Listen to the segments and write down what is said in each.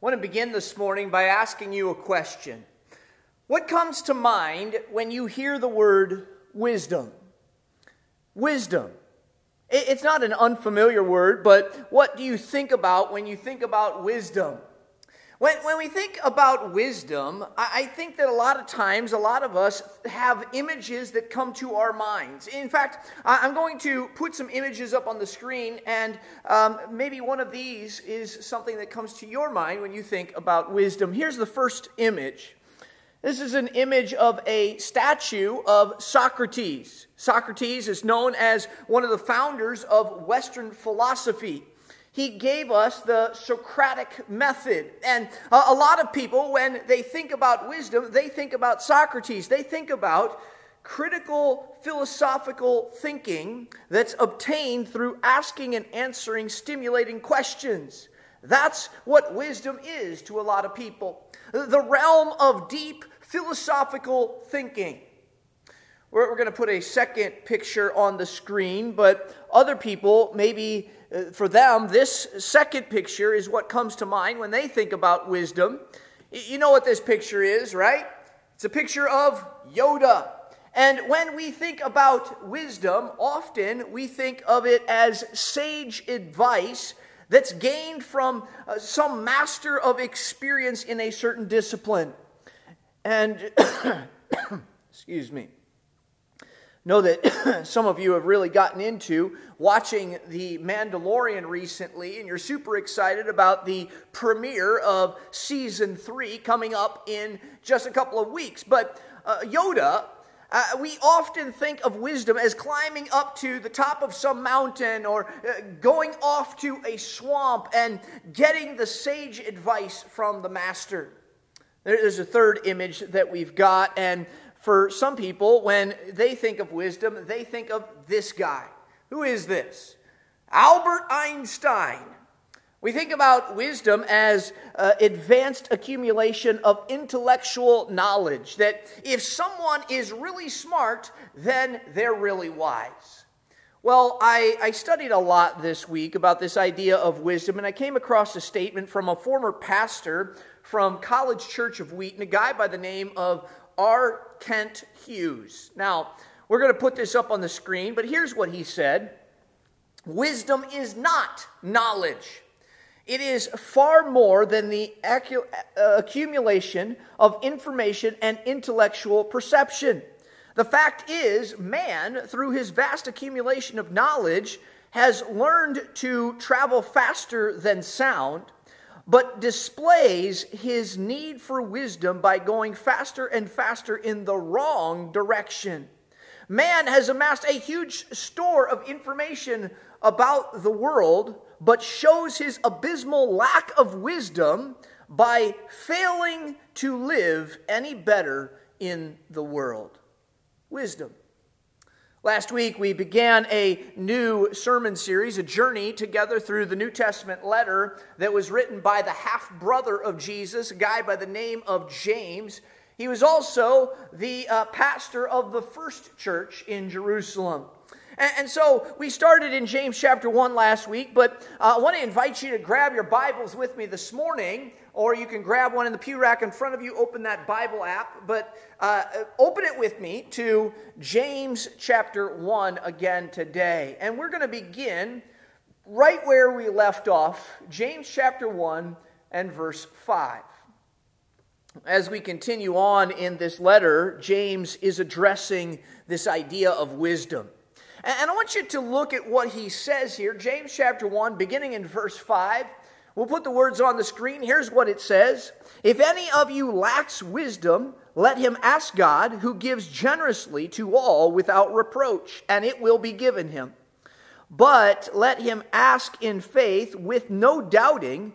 I want to begin this morning by asking you a question. What comes to mind when you hear the word wisdom? Wisdom. It's not an unfamiliar word, but what do you think about when you think about wisdom? When, when we think about wisdom, I, think that a lot of times, a lot of us have images that come to our minds. In fact, I'm going to put some images up on the screen, and um, maybe one of these is something that comes to your mind when you think about wisdom. Here's the first image. This is an image of a statue of Socrates. Socrates is known as one of the founders of Western philosophy he gave us the Socratic method. And a lot of people, when they think about wisdom, they think about Socrates. They think about critical philosophical thinking that's obtained through asking and answering stimulating questions. That's what wisdom is to a lot of people. The realm of deep philosophical thinking. We're, we're going to put a second picture on the screen, but other people maybe uh, for them, this second picture is what comes to mind when they think about wisdom. You know what this picture is, right? It's a picture of Yoda. And when we think about wisdom, often we think of it as sage advice that's gained from uh, some master of experience in a certain discipline. And, excuse me know that some of you have really gotten into watching The Mandalorian recently, and you're super excited about the premiere of season three coming up in just a couple of weeks. But uh, Yoda, uh, we often think of wisdom as climbing up to the top of some mountain or uh, going off to a swamp and getting the sage advice from the master. There's a third image that we've got, and for some people, when they think of wisdom, they think of this guy. Who is this? Albert Einstein. We think about wisdom as uh, advanced accumulation of intellectual knowledge. That if someone is really smart, then they're really wise. Well, I, I, studied a lot this week about this idea of wisdom, and I came across a statement from a former pastor from College Church of Wheaton, a guy by the name of R. Kent Hughes. Now, we're going to put this up on the screen, but here's what he said Wisdom is not knowledge. It is far more than the uh, accumulation of information and intellectual perception. The fact is, man, through his vast accumulation of knowledge, has learned to travel faster than sound but displays his need for wisdom by going faster and faster in the wrong direction. Man has amassed a huge store of information about the world, but shows his abysmal lack of wisdom by failing to live any better in the world. Wisdom. Last week, we began a new sermon series, a journey together through the New Testament letter that was written by the half brother of Jesus, a guy by the name of James. He was also the uh, pastor of the first church in Jerusalem. And, and, so we started in James chapter 1 last week, but uh, I want to invite you to grab your Bibles with me this morning or you can grab one in the pew rack in front of you, open that Bible app. But uh, open it with me to James chapter 1 again today. And we're going to begin right where we left off, James chapter 1 and verse 5. As we continue on in this letter, James is addressing this idea of wisdom. And I want you to look at what he says here, James chapter 1, beginning in verse 5. We'll put the words on the screen. Here's what it says If any of you lacks wisdom, let him ask God, who gives generously to all without reproach, and it will be given him. But let him ask in faith with no doubting,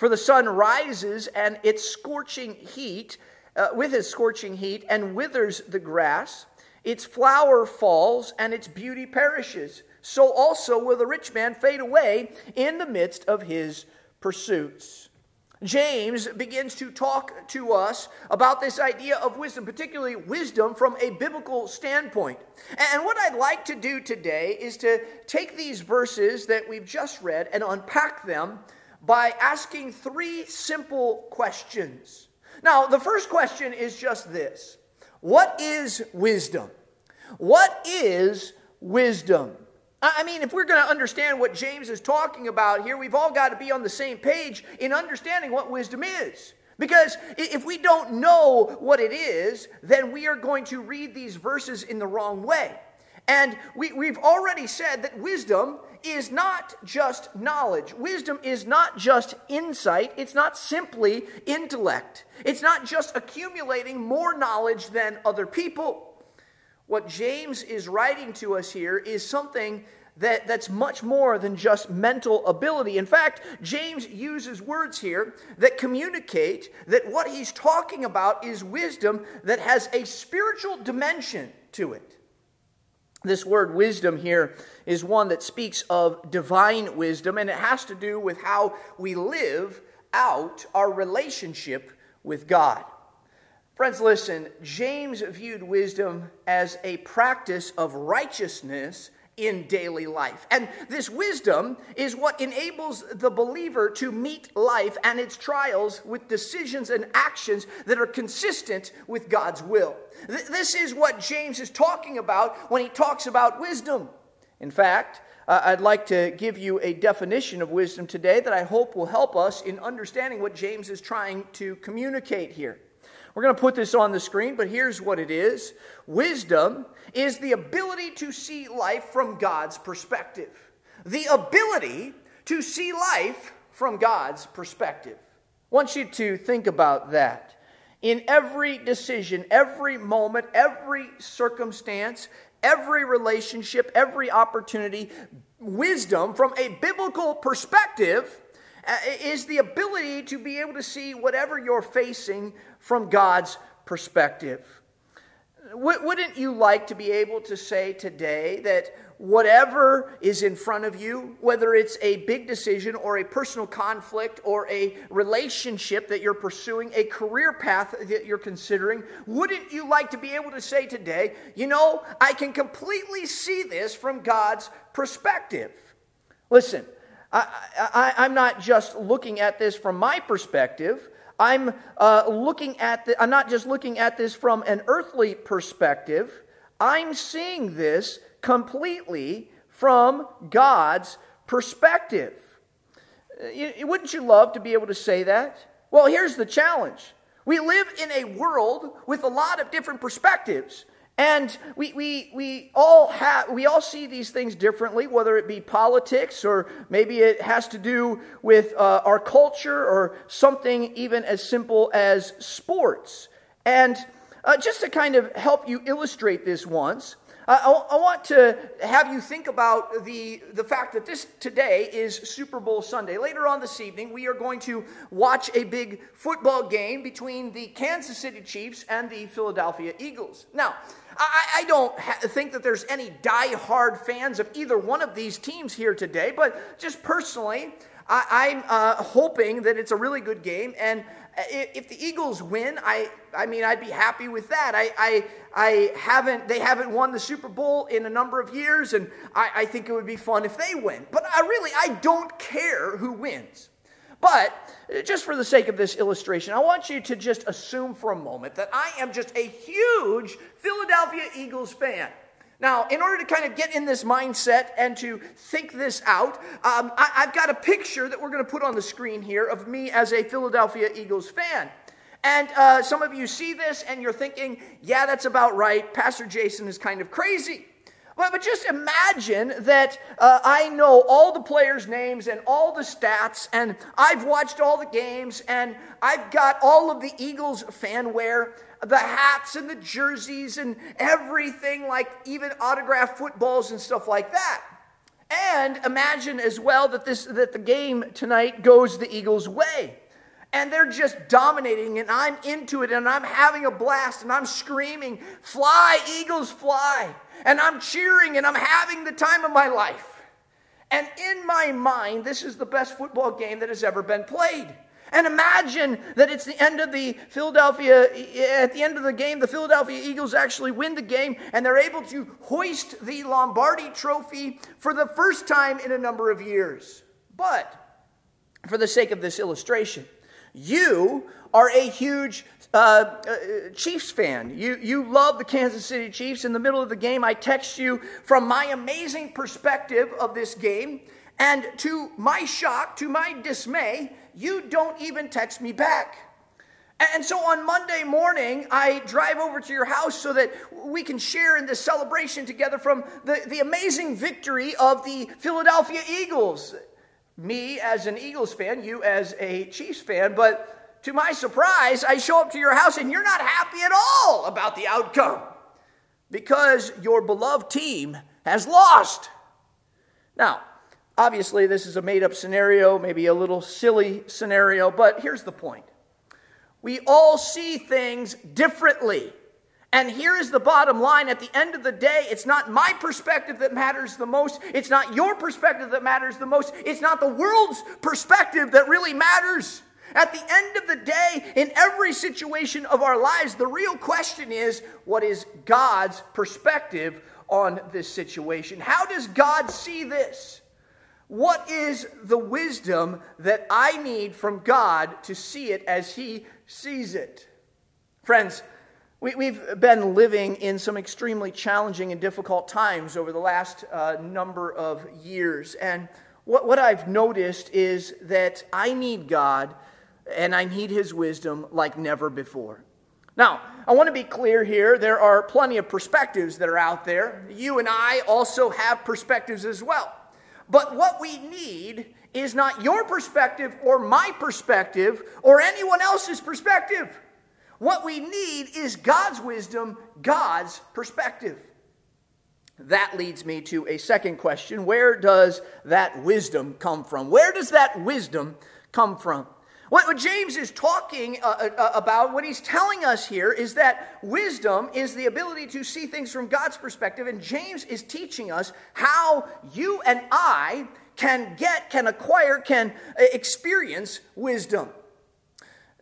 For the sun rises and its scorching heat, uh, with its scorching heat, and withers the grass. Its flower falls and its beauty perishes. So also will the rich man fade away in the midst of his pursuits. James begins to talk to us about this idea of wisdom, particularly wisdom from a biblical standpoint. And what I'd like to do today is to take these verses that we've just read and unpack them by asking three simple questions. Now, the first question is just this What is wisdom? What is wisdom? I mean, if we're going to understand what James is talking about here, we've all got to be on the same page in understanding what wisdom is. Because if we don't know what it is, then we are going to read these verses in the wrong way. And we, we've already said that wisdom is not just knowledge. Wisdom is not just insight. It's not simply intellect. It's not just accumulating more knowledge than other people what James is writing to us here is something that, that's much more than just mental ability. In fact, James uses words here that communicate that what he's talking about is wisdom that has a spiritual dimension to it. This word wisdom here is one that speaks of divine wisdom, and it has to do with how we live out our relationship with God. Friends, listen, James viewed wisdom as a practice of righteousness in daily life. And this wisdom is what enables the believer to meet life and its trials with decisions and actions that are consistent with God's will. This is what James is talking about when he talks about wisdom. In fact, uh, I'd like to give you a definition of wisdom today that I hope will help us in understanding what James is trying to communicate here. We're going to put this on the screen, but here's what it is Wisdom is the ability to see life from God's perspective. The ability to see life from God's perspective. I want you to think about that. In every decision, every moment, every circumstance, every relationship, every opportunity, wisdom from a biblical perspective uh, is the ability to be able to see whatever you're facing from God's perspective. Wouldn't you like to be able to say today that whatever is in front of you, whether it's a big decision or a personal conflict or a relationship that you're pursuing, a career path that you're considering, wouldn't you like to be able to say today, you know, I can completely see this from God's perspective? Listen, I, am not just looking at this from my perspective. I'm uh, looking at the, I'm not just looking at this from an earthly perspective. I'm seeing this completely from God's perspective. Uh, wouldn't you love to be able to say that? Well, here's the challenge. We live in a world with a lot of different perspectives. And we, we, we, all have, we all see these things differently, whether it be politics or maybe it has to do with uh, our culture or something even as simple as sports. And uh, just to kind of help you illustrate this once, I, I, want to have you think about the, the fact that this today is Super Bowl Sunday. Later on this evening, we are going to watch a big football game between the Kansas City Chiefs and the Philadelphia Eagles. Now, I, I don't ha- think that there's any die-hard fans of either one of these teams here today, but just personally, I, am uh, hoping that it's a really good game. And if the Eagles win, I, I mean, I'd be happy with that. I, I, I haven't, they haven't won the Super Bowl in a number of years, and I, I think it would be fun if they win. But I really, I don't care who wins. But just for the sake of this illustration, I want you to just assume for a moment that I am just a huge Philadelphia Eagles fan. Now, in order to kind of get in this mindset and to think this out, um, I, have got a picture that we're going to put on the screen here of me as a Philadelphia Eagles fan. And uh, some of you see this and you're thinking, yeah, that's about right. Pastor Jason is kind of crazy. But, but just imagine that uh, I know all the players' names and all the stats, and I've watched all the games, and I've got all of the Eagles fanware the hats and the jerseys and everything, like even autographed footballs and stuff like that. And imagine as well that, this, that the game tonight goes the Eagles' way. And they're just dominating, and I'm into it, and I'm having a blast, and I'm screaming, Fly, Eagles, fly! And I'm cheering, and I'm having the time of my life. And in my mind, this is the best football game that has ever been played. And imagine that it's the end of the Philadelphia, at the end of the game, the Philadelphia Eagles actually win the game and they're able to hoist the Lombardi trophy for the first time in a number of years. But for the sake of this illustration, you are a huge uh, uh, Chiefs fan. You, you love the Kansas City Chiefs. In the middle of the game, I text you from my amazing perspective of this game. And to my shock, to my dismay, you don't even text me back. And so on Monday morning, I drive over to your house so that we can share in this celebration together from the, the amazing victory of the Philadelphia Eagles. Me as an Eagles fan, you as a Chiefs fan, but to my surprise, I show up to your house and you're not happy at all about the outcome because your beloved team has lost. Now, Obviously, this is a made up scenario, maybe a little silly scenario, but here's the point. We all see things differently. And here is the bottom line at the end of the day, it's not my perspective that matters the most. It's not your perspective that matters the most. It's not the world's perspective that really matters. At the end of the day, in every situation of our lives, the real question is what is God's perspective on this situation? How does God see this? What is the wisdom that I need from God to see it as He sees it? Friends, we, have been living in some extremely challenging and difficult times over the last uh, number of years. And what, what I've noticed is that I need God and I need His wisdom like never before. Now, I want to be clear here. There are plenty of perspectives that are out there. You and I also have perspectives as well. But what we need is not your perspective or my perspective or anyone else's perspective. What we need is God's wisdom, God's perspective. That leads me to a second question Where does that wisdom come from? Where does that wisdom come from? What, James is talking uh, uh, uh, about, what he's telling us here, is that wisdom is the ability to see things from God's perspective, and James is teaching us how you and I can get, can acquire, can experience wisdom.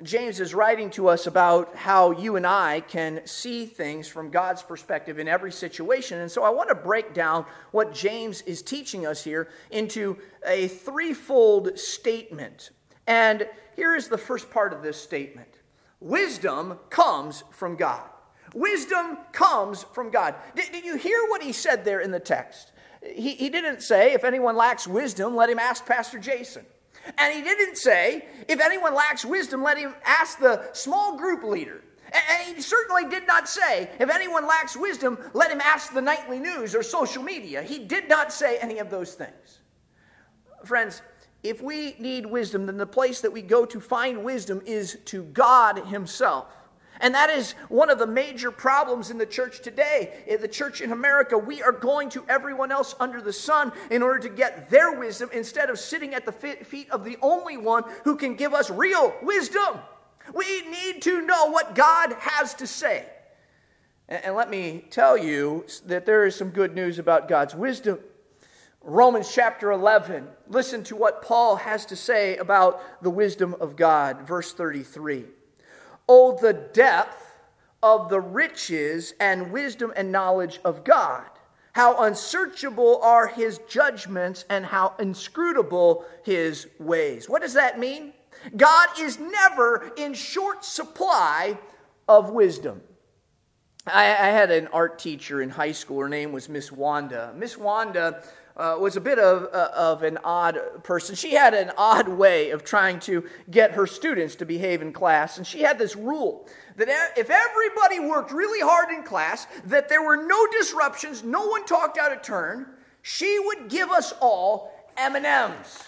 James is writing to us about how you and I can see things from God's perspective in every situation. And so I want to break down what James is teaching us here into a threefold statement. And here is the first part of this statement Wisdom comes from God. Wisdom comes from God. Did, did you hear what he said there in the text? He, he didn't say, if anyone lacks wisdom, let him ask Pastor Jason. And he didn't say, if anyone lacks wisdom, let him ask the small group leader. And he certainly did not say, if anyone lacks wisdom, let him ask the nightly news or social media. He did not say any of those things. Friends, if we need wisdom, then the place that we go to find wisdom is to God Himself. And that is one of the major problems in the church today. In the church in America, we are going to everyone else under the sun in order to get their wisdom instead of sitting at the feet of the only one who can give us real wisdom. We need to know what God has to say. And let me tell you that there is some good news about God's wisdom. Romans chapter 11. Listen to what Paul has to say about the wisdom of God. Verse 33. Oh, the depth of the riches and wisdom and knowledge of God. How unsearchable are his judgments and how inscrutable his ways. What does that mean? God is never in short supply of wisdom. I, I had an art teacher in high school. Her name was Miss Wanda. Miss Wanda uh, was a bit of, uh, of an odd person. She had an odd way of trying to get her students to behave in class. And she had this rule that if everybody worked really hard in class, that there were no disruptions, no one talked out of turn, she would give us all M&Ms.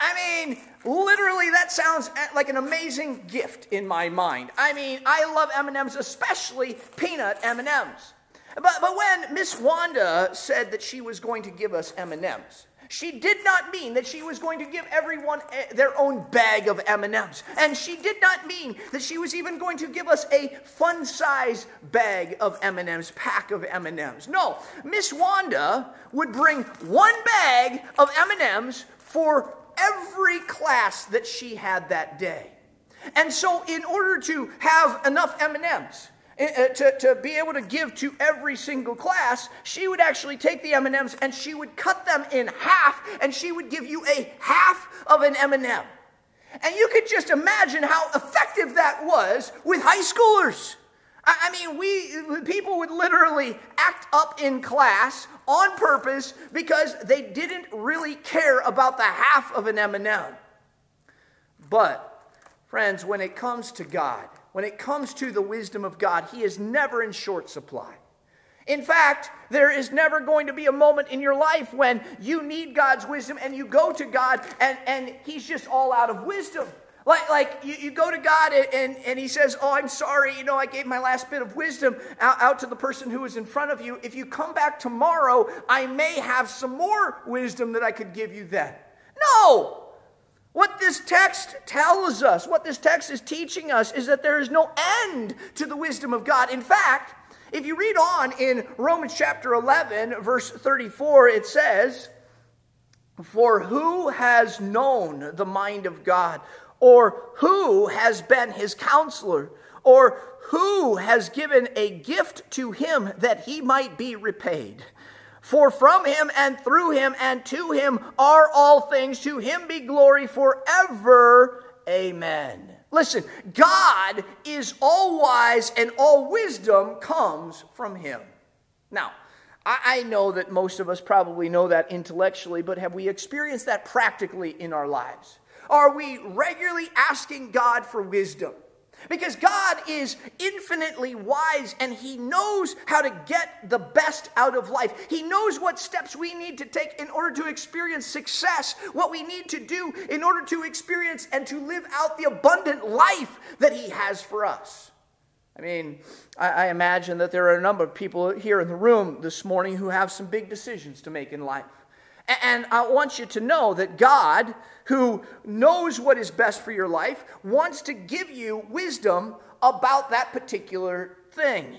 I mean, literally that sounds like an amazing gift in my mind. I mean, I love M&Ms, especially peanut M&Ms. But, but when Miss Wanda said that she was going to give us M&Ms, she did not mean that she was going to give everyone their own bag of M&Ms. And she did not mean that she was even going to give us a fun size bag of M&Ms, pack of M&Ms. No, Miss Wanda would bring one bag of M&Ms for every class that she had that day. And so in order to have enough M&Ms, Eh, eh, to, to be able to give to every single class, she would actually take the M&Ms and she would cut them in half and she would give you a half of an M&M. And you could just imagine how effective that was with high schoolers. I mean, we people would literally act up in class on purpose because they didn't really care about the half of an M&M. But friends, when it comes to God, when it comes to the wisdom of God, He is never in short supply. In fact, there is never going to be a moment in your life when you need God's wisdom and you go to God and, and He's just all out of wisdom. Like, like you, you go to God and, and, and, He says, Oh, I'm sorry, you know, I gave my last bit of wisdom out, out to the person who was in front of you. If you come back tomorrow, I may have some more wisdom that I could give you then. No! What this text tells us, what this text is teaching us, is that there is no end to the wisdom of God. In fact, if you read on in Romans chapter 11, verse 34, it says, For who has known the mind of God? Or who has been his counselor? Or who has given a gift to him that he might be repaid? For from him and through him and to him are all things. To him be glory forever. Amen. Listen, God is all wise and all wisdom comes from him. Now, I know that most of us probably know that intellectually, but have we experienced that practically in our lives? Are we regularly asking God for wisdom? Because God is infinitely wise and He knows how to get the best out of life. He knows what steps we need to take in order to experience success, what we need to do in order to experience and to live out the abundant life that He has for us. I mean, I, I imagine that there are a number of people here in the room this morning who have some big decisions to make in life. And I want you to know that God, who knows what is best for your life, wants to give you wisdom about that particular thing.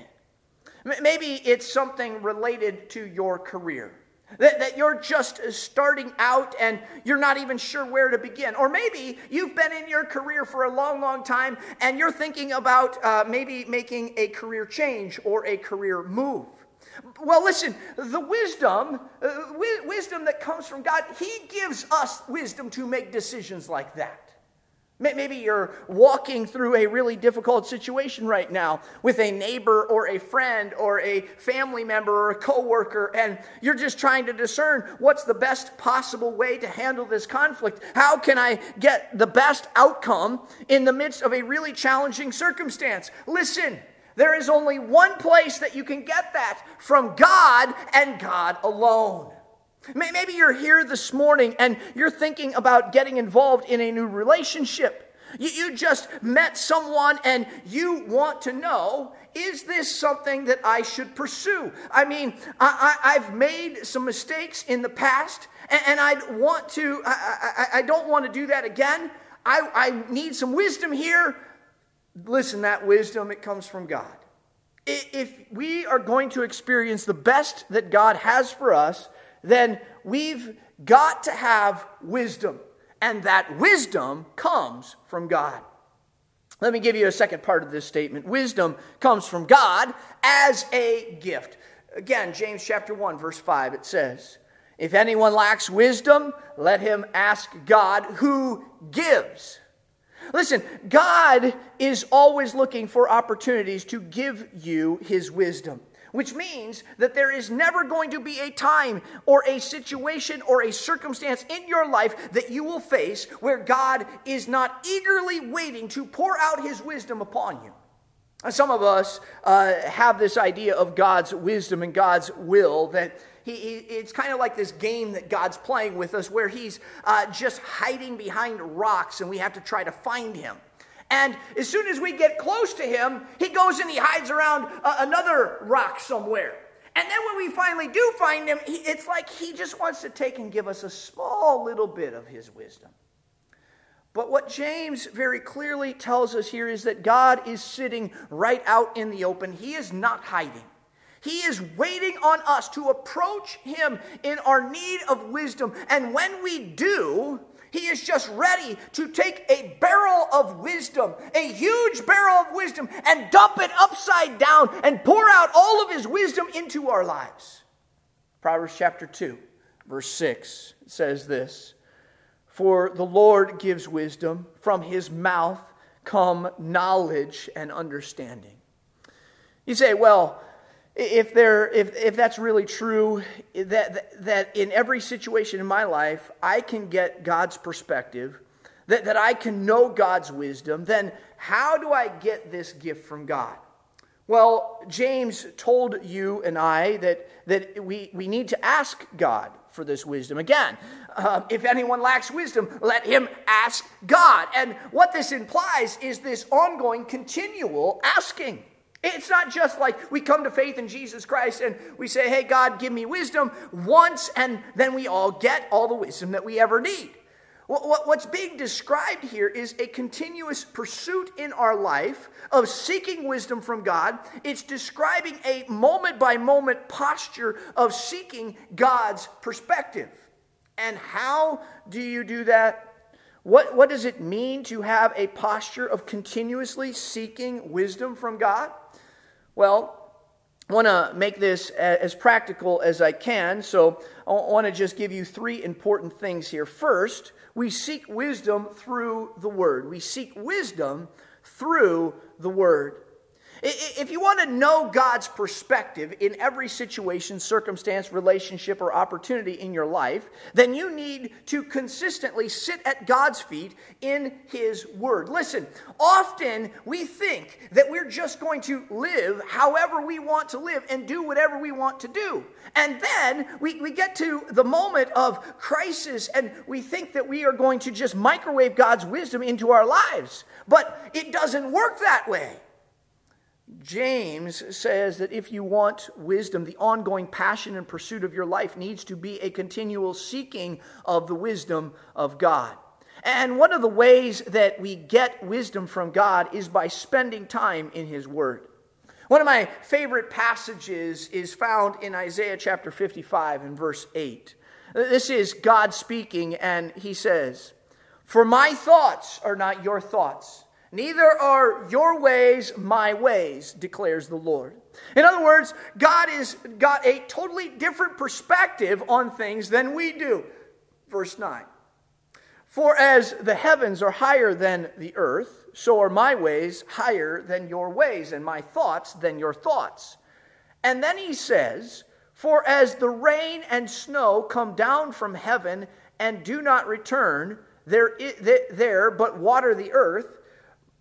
Maybe it's something related to your career. That, that you're just starting out and you're not even sure where to begin. Or maybe you've been in your career for a long, long time and you're thinking about uh, maybe making a career change or a career move. Well, listen, the wisdom, uh, wi- wisdom that comes from God, He gives us wisdom to make decisions like that. Maybe you're walking through a really difficult situation right now with a neighbor or a friend or a family member or a coworker, and you're just trying to discern what's the best possible way to handle this conflict. How can I get the best outcome in the midst of a really challenging circumstance? Listen. There is only one place that you can get that from God and God alone. Maybe you're here this morning and you're thinking about getting involved in a new relationship. You, just met someone and you want to know is this something that I should pursue? I mean, I, have made some mistakes in the past and, and I want to, I, I, I, don't want to do that again. I, I need some wisdom here. Listen, that wisdom, it comes from God. If we are going to experience the best that God has for us, then we've got to have wisdom. And that wisdom comes from God. Let me give you a second part of this statement. Wisdom comes from God as a gift. Again, James chapter 1, verse 5, it says, If anyone lacks wisdom, let him ask God who gives Listen, God is always looking for opportunities to give you his wisdom, which means that there is never going to be a time or a situation or a circumstance in your life that you will face where God is not eagerly waiting to pour out his wisdom upon you. Some of us uh, have this idea of God's wisdom and God's will that he, he, it's kind of like this game that God's playing with us where he's uh, just hiding behind rocks and we have to try to find him. And as soon as we get close to him, he goes and he hides around uh, another rock somewhere. And then when we finally do find him, he, it's like he just wants to take and give us a small little bit of his wisdom. But what James very clearly tells us here is that God is sitting right out in the open. He is not hiding. He is waiting on us to approach Him in our need of wisdom. And when we do, He is just ready to take a barrel of wisdom, a huge barrel of wisdom, and dump it upside down and pour out all of His wisdom into our lives. Proverbs chapter 2, verse 6 says this For the Lord gives wisdom, from His mouth come knowledge and understanding. You say, well, if, there, if, if that's really true, that, that in every situation in my life, I can get God's perspective, that, that I can know God's wisdom, then how do I get this gift from God? Well, James told you and I that, that we, we need to ask God for this wisdom. Again, uh, if anyone lacks wisdom, let him ask God. And what this implies is this ongoing, continual asking. It's not just like we come to faith in Jesus Christ and we say, hey, God, give me wisdom once, and then we all get all the wisdom that we ever need. What's being described here is a continuous pursuit in our life of seeking wisdom from God. It's describing a moment by moment posture of seeking God's perspective. And how do you do that? What, what does it mean to have a posture of continuously seeking wisdom from God? Well, I want to make this as practical as I can, so I want to just give you three important things here. First, we seek wisdom through the Word. We seek wisdom through the Word. If you want to know God's perspective in every situation, circumstance, relationship, or opportunity in your life, then you need to consistently sit at God's feet in His Word. Listen, often we think that we're just going to live however we want to live and do whatever we want to do. And then we, we get to the moment of crisis and we think that we are going to just microwave God's wisdom into our lives. But it doesn't work that way. James says that if you want wisdom, the ongoing passion and pursuit of your life needs to be a continual seeking of the wisdom of God. And one of the ways that we get wisdom from God is by spending time in His Word. One of my favorite passages is found in Isaiah chapter 55 and verse 8. This is God speaking, and He says, For my thoughts are not your thoughts Neither are your ways my ways, declares the Lord. In other words, God has got a totally different perspective on things than we do. Verse 9 For as the heavens are higher than the earth, so are my ways higher than your ways, and my thoughts than your thoughts. And then he says, For as the rain and snow come down from heaven and do not return there, there but water the earth,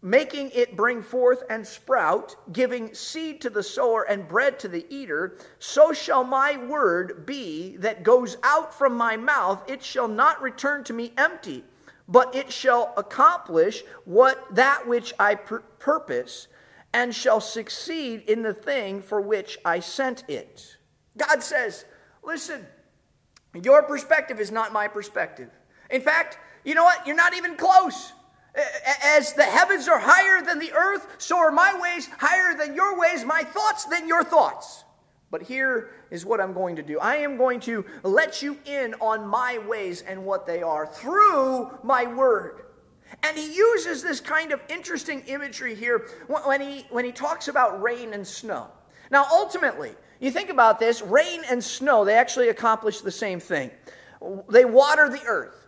making it bring forth and sprout, giving seed to the sower and bread to the eater, so shall my word be that goes out from my mouth. It shall not return to me empty, but it shall accomplish what that which I pur- purpose, and shall succeed in the thing for which I sent it. God says, listen, your perspective is not my perspective. In fact, you know what? You're not even close. As the heavens are higher than the earth, so are my ways higher than your ways, my thoughts than your thoughts. But here is what I'm going to do I am going to let you in on my ways and what they are through my word. And he uses this kind of interesting imagery here when he, when he talks about rain and snow. Now, ultimately, you think about this rain and snow, they actually accomplish the same thing. They water the earth.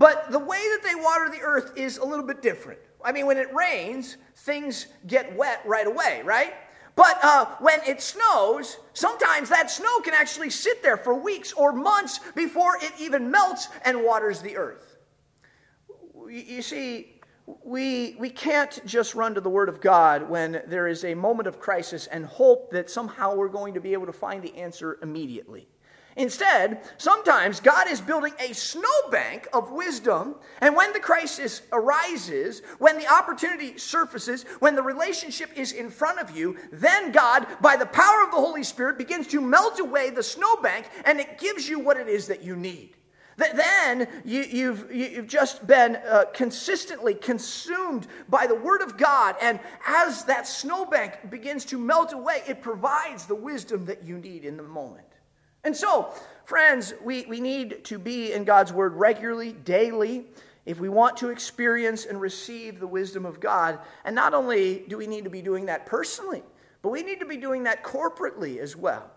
But the way that they water the earth is a little bit different. I mean, when it rains, things get wet right away, right? But uh, when it snows, sometimes that snow can actually sit there for weeks or months before it even melts and waters the earth. You see, we, we can't just run to the Word of God when there is a moment of crisis and hope that somehow we're going to be able to find the answer immediately. Instead, sometimes God is building a snowbank of wisdom, and when the crisis arises, when the opportunity surfaces, when the relationship is in front of you, then God, by the power of the Holy Spirit, begins to melt away the snowbank and it gives you what it is that you need. Then you, you've, you've just been uh, consistently consumed by the Word of God, and as that snowbank begins to melt away, it provides the wisdom that you need in the moment. And so, friends, we, we need to be in God's Word regularly, daily, if we want to experience and receive the wisdom of God. And not only do we need to be doing that personally, but we need to be doing that corporately as well.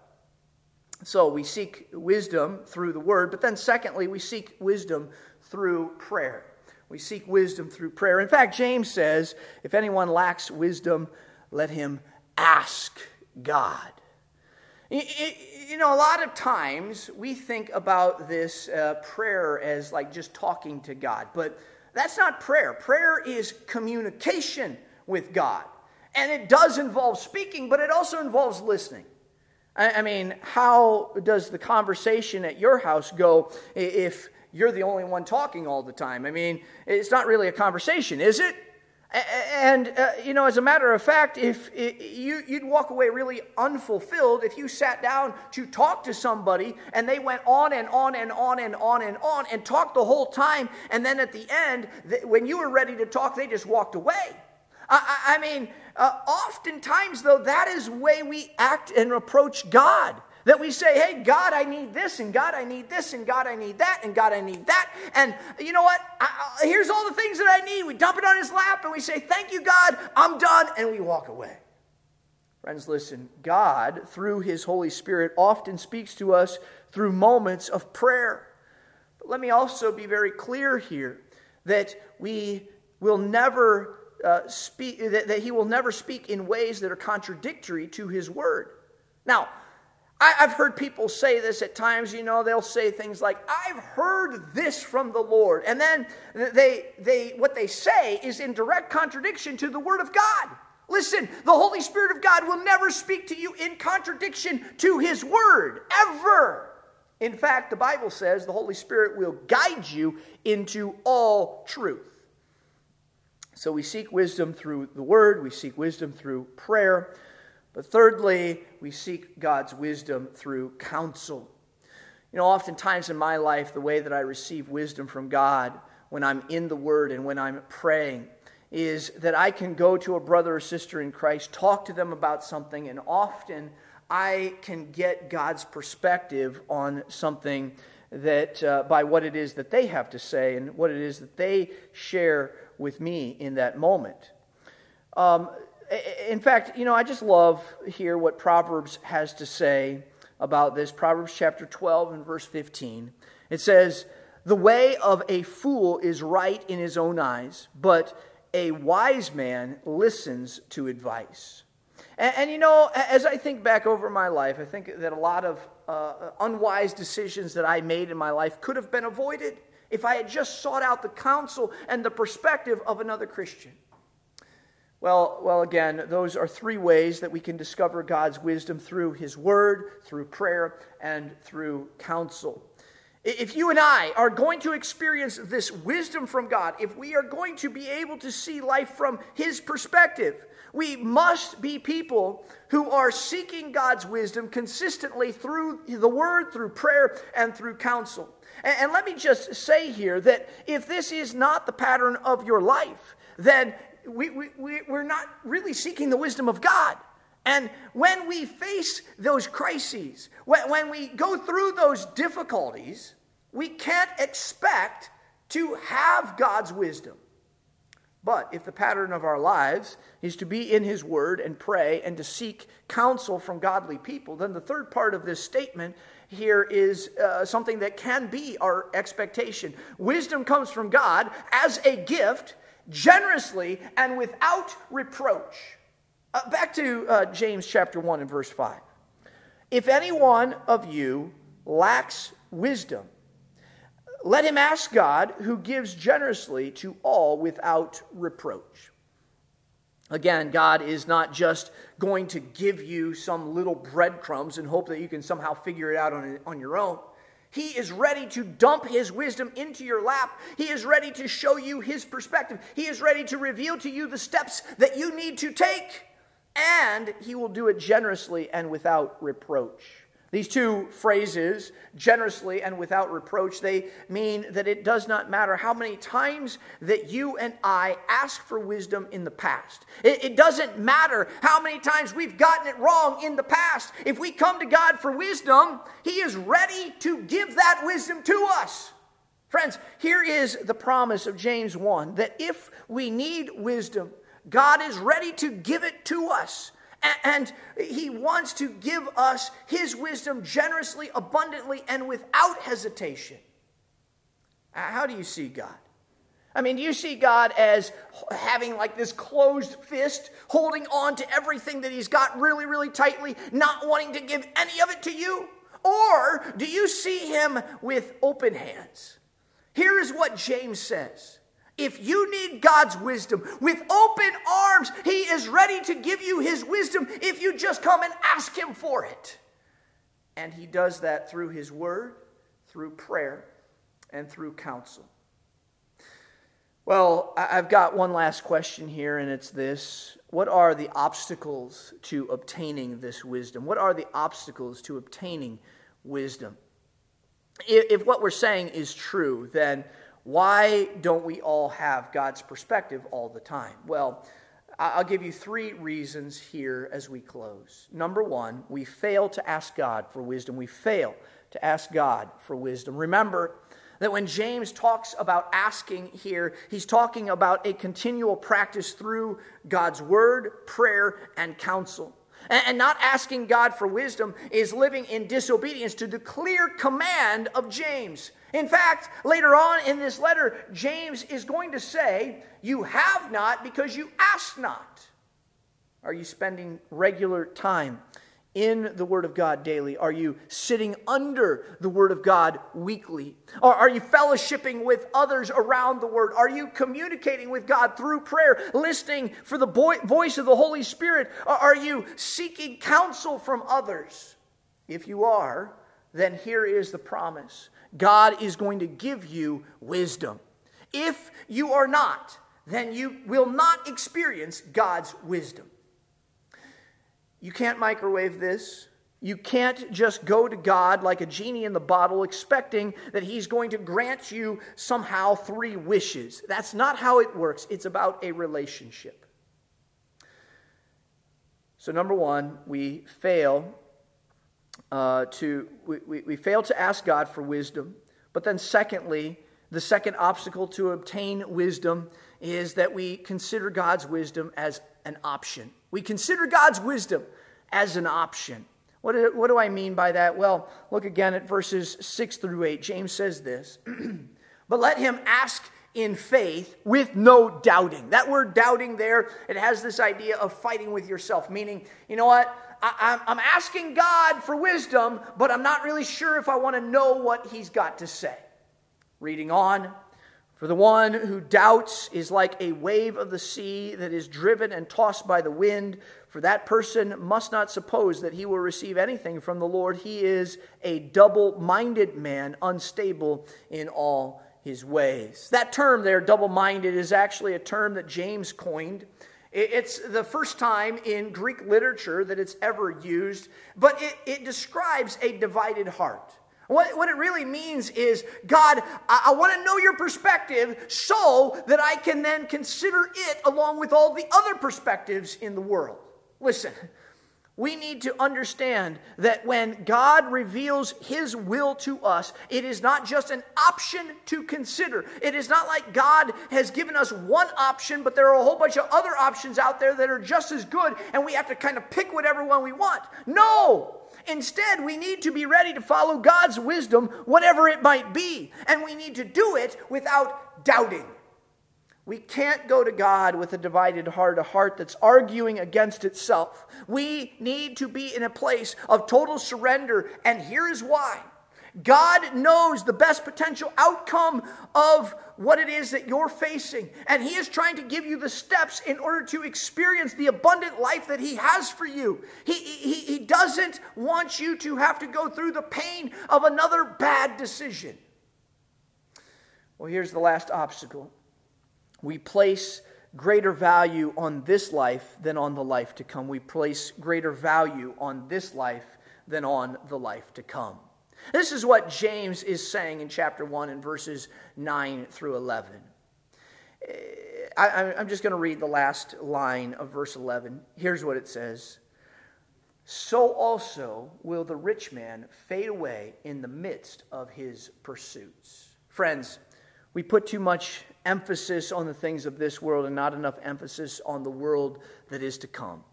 So we seek wisdom through the Word, but then, secondly, we seek wisdom through prayer. We seek wisdom through prayer. In fact, James says, if anyone lacks wisdom, let him ask God. You know, a lot of times we think about this uh, prayer as like just talking to God, but that's not prayer. Prayer is communication with God. And it does involve speaking, but it also involves listening. I mean, how does the conversation at your house go if you're the only one talking all the time? I mean, it's not really a conversation, is it? And, uh, you know, as a matter of fact, if you, you'd walk away really unfulfilled if you sat down to talk to somebody and they went on and on and on and on and on and talked the whole time, and then at the end, when you were ready to talk, they just walked away. I, I mean, uh, oftentimes, though, that is way we act and approach God. That we say, hey, God, I need this, and God, I need this, and God, I need that, and God, I need that. And you know what? I, I, here's all the things that I need. We dump it on his lap and we say, thank you, God, I'm done, and we walk away. Friends, listen, God, through his Holy Spirit, often speaks to us through moments of prayer. But let me also be very clear here that we will never uh, speak, that, that he will never speak in ways that are contradictory to his word. Now, I, I've heard people say this at times, you know, they'll say things like, I've heard this from the Lord. And then they, they, what they say is in direct contradiction to the word of God. Listen, the Holy Spirit of God will never speak to you in contradiction to His Word, ever. In fact, the Bible says the Holy Spirit will guide you into all truth. So we seek wisdom through the word, we seek wisdom through prayer. But thirdly, we seek God's wisdom through counsel. You know, oftentimes in my life, the way that I receive wisdom from God when I'm in the Word and when I'm praying is that I can go to a brother or sister in Christ, talk to them about something, and often I can get God's perspective on something that uh, by what it is that they have to say and what it is that they share with me in that moment. Um, in fact, you know, I just love here what Proverbs has to say about this. Proverbs chapter 12 and verse 15. It says, The way of a fool is right in his own eyes, but a wise man listens to advice. And, and, you know, as I think back over my life, I think that a lot of uh, unwise decisions that I made in my life could have been avoided if I had just sought out the counsel and the perspective of another Christian? Well, well, again, those are three ways that we can discover God's wisdom through His Word, through prayer, and through counsel. If you and I are going to experience this wisdom from God, if we are going to be able to see life from His perspective, we must be people who are seeking God's wisdom consistently through the Word, through prayer, and through counsel. And, and let me just say here that if this is not the pattern of your life, then we, we, we're not really seeking the wisdom of God. And when we face those crises, when, when we go through those difficulties, we can't expect to have God's wisdom. But if the pattern of our lives is to be in His Word and pray and to seek counsel from godly people, then the third part of this statement here is uh, something that can be our expectation. Wisdom comes from God as a gift, generously and without reproach. Uh, back to uh, James chapter 1 and verse 5. If any one of you lacks wisdom, let him ask God, who gives generously to all without reproach. Again, God is not just going to give you some little breadcrumbs and hope that you can somehow figure it out on, on your own. He is ready to dump his wisdom into your lap. He is ready to show you his perspective. He is ready to reveal to you the steps that you need to take. And he will do it generously and without reproach. These two phrases, generously and without reproach, they mean that it does not matter how many times that you and I ask for wisdom in the past. It, it, doesn't matter how many times we've gotten it wrong in the past. If we come to God for wisdom, He is ready to give that wisdom to us. Friends, here is the promise of James 1 that if we need wisdom, God is ready to give it to us. And he wants to give us his wisdom generously, abundantly, and without hesitation. How do you see God? I mean, do you see God as having like this closed fist, holding on to everything that he's got really, really tightly, not wanting to give any of it to you? Or do you see him with open hands? Here is what James says if you need God's wisdom with open arms, He is ready to give you His wisdom if you just come and ask Him for it. And He does that through His Word, through prayer, and through counsel. Well, I've got one last question here, and it's this What are the obstacles to obtaining this wisdom? What are the obstacles to obtaining wisdom? If what we're saying is true, then why don't we all have God's perspective all the time? Well, I'll give you three reasons here as we close. Number one, we fail to ask God for wisdom. We fail to ask God for wisdom. Remember that when James talks about asking here, he's talking about a continual practice through God's word, prayer, and counsel. And not asking God for wisdom is living in disobedience to the clear command of James. In fact, later on in this letter, James is going to say, You have not because you ask not. Are you spending regular time in the Word of God daily? Are you sitting under the Word of God weekly? Or are you fellowshipping with others around the Word? Are you communicating with God through prayer, listening for the voice of the Holy Spirit? Or are you seeking counsel from others? If you are, then here is the promise God is going to give you wisdom. If you are not, then you will not experience God's wisdom. You can't microwave this. You can't just go to God like a genie in the bottle expecting that He's going to grant you somehow three wishes. That's not how it works. It's about a relationship. So, number one, we fail uh, to we, we, we fail to ask God for wisdom. But then, secondly, the second obstacle to obtain wisdom is that we consider God's wisdom as an option. We consider God's wisdom as an option. What do, what do I mean by that? Well, look again at verses 6 through 8. James says this But let him ask in faith with no doubting. That word doubting there, it has this idea of fighting with yourself, meaning, you know what? I, am asking God for wisdom, but I'm not really sure if I want to know what He's got to say. Reading on, for the one who doubts is like a wave of the sea that is driven and tossed by the wind. For that person must not suppose that he will receive anything from the Lord. He is a double minded man, unstable in all his ways. That term there, double minded, is actually a term that James coined. It's the first time in Greek literature that it's ever used, but it, it describes a divided heart. What, what it really means is, God, I, I want to know your perspective so that I can then consider it along with all the other perspectives in the world. Listen, we need to understand that when God reveals His will to us, it is not just an option to consider. It is not like God has given us one option, but there are a whole bunch of other options out there that are just as good, and we have to kind of pick whatever one we want. No! Instead, we need to be ready to follow God's wisdom, whatever it might be, and we need to do it without doubting. We can't go to God with a divided heart, a heart that's arguing against itself. We need to be in a place of total surrender, and here's why. God knows the best potential outcome of what it is that you're facing. And He is trying to give you the steps in order to experience the abundant life that He has for you. He, he, he doesn't want you to have to go through the pain of another bad decision. Well, here's the last obstacle we place greater value on this life than on the life to come. We place greater value on this life than on the life to come. This is what James is saying in chapter 1 and verses 9 through 11. I, am just going to read the last line of verse 11. Here's what it says So also will the rich man fade away in the midst of his pursuits. Friends, we put too much emphasis on the things of this world and not enough emphasis on the world that is to come.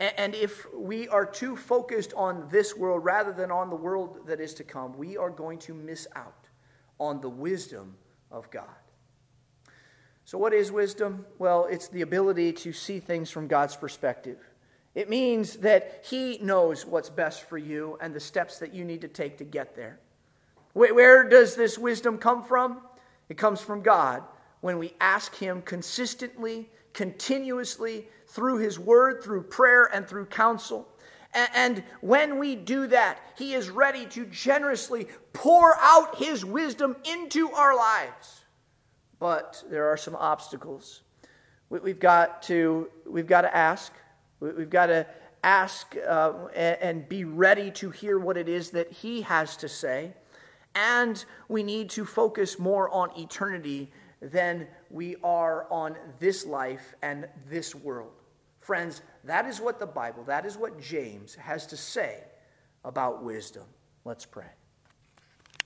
And if we are too focused on this world rather than on the world that is to come, we are going to miss out on the wisdom of God. So, what is wisdom? Well, it's the ability to see things from God's perspective. It means that He knows what's best for you and the steps that you need to take to get there. Where does this wisdom come from? It comes from God when we ask Him consistently, continuously, through His Word, through prayer, and through counsel. And when we do that, He is ready to generously pour out His wisdom into our lives. But there are some obstacles. We've got to, we've got to ask. We've got to ask uh, and be ready to hear what it is that He has to say. And we need to focus more on eternity than we are on this life and this world. Friends, that is what the Bible, that is what James has to say about wisdom. Let's pray.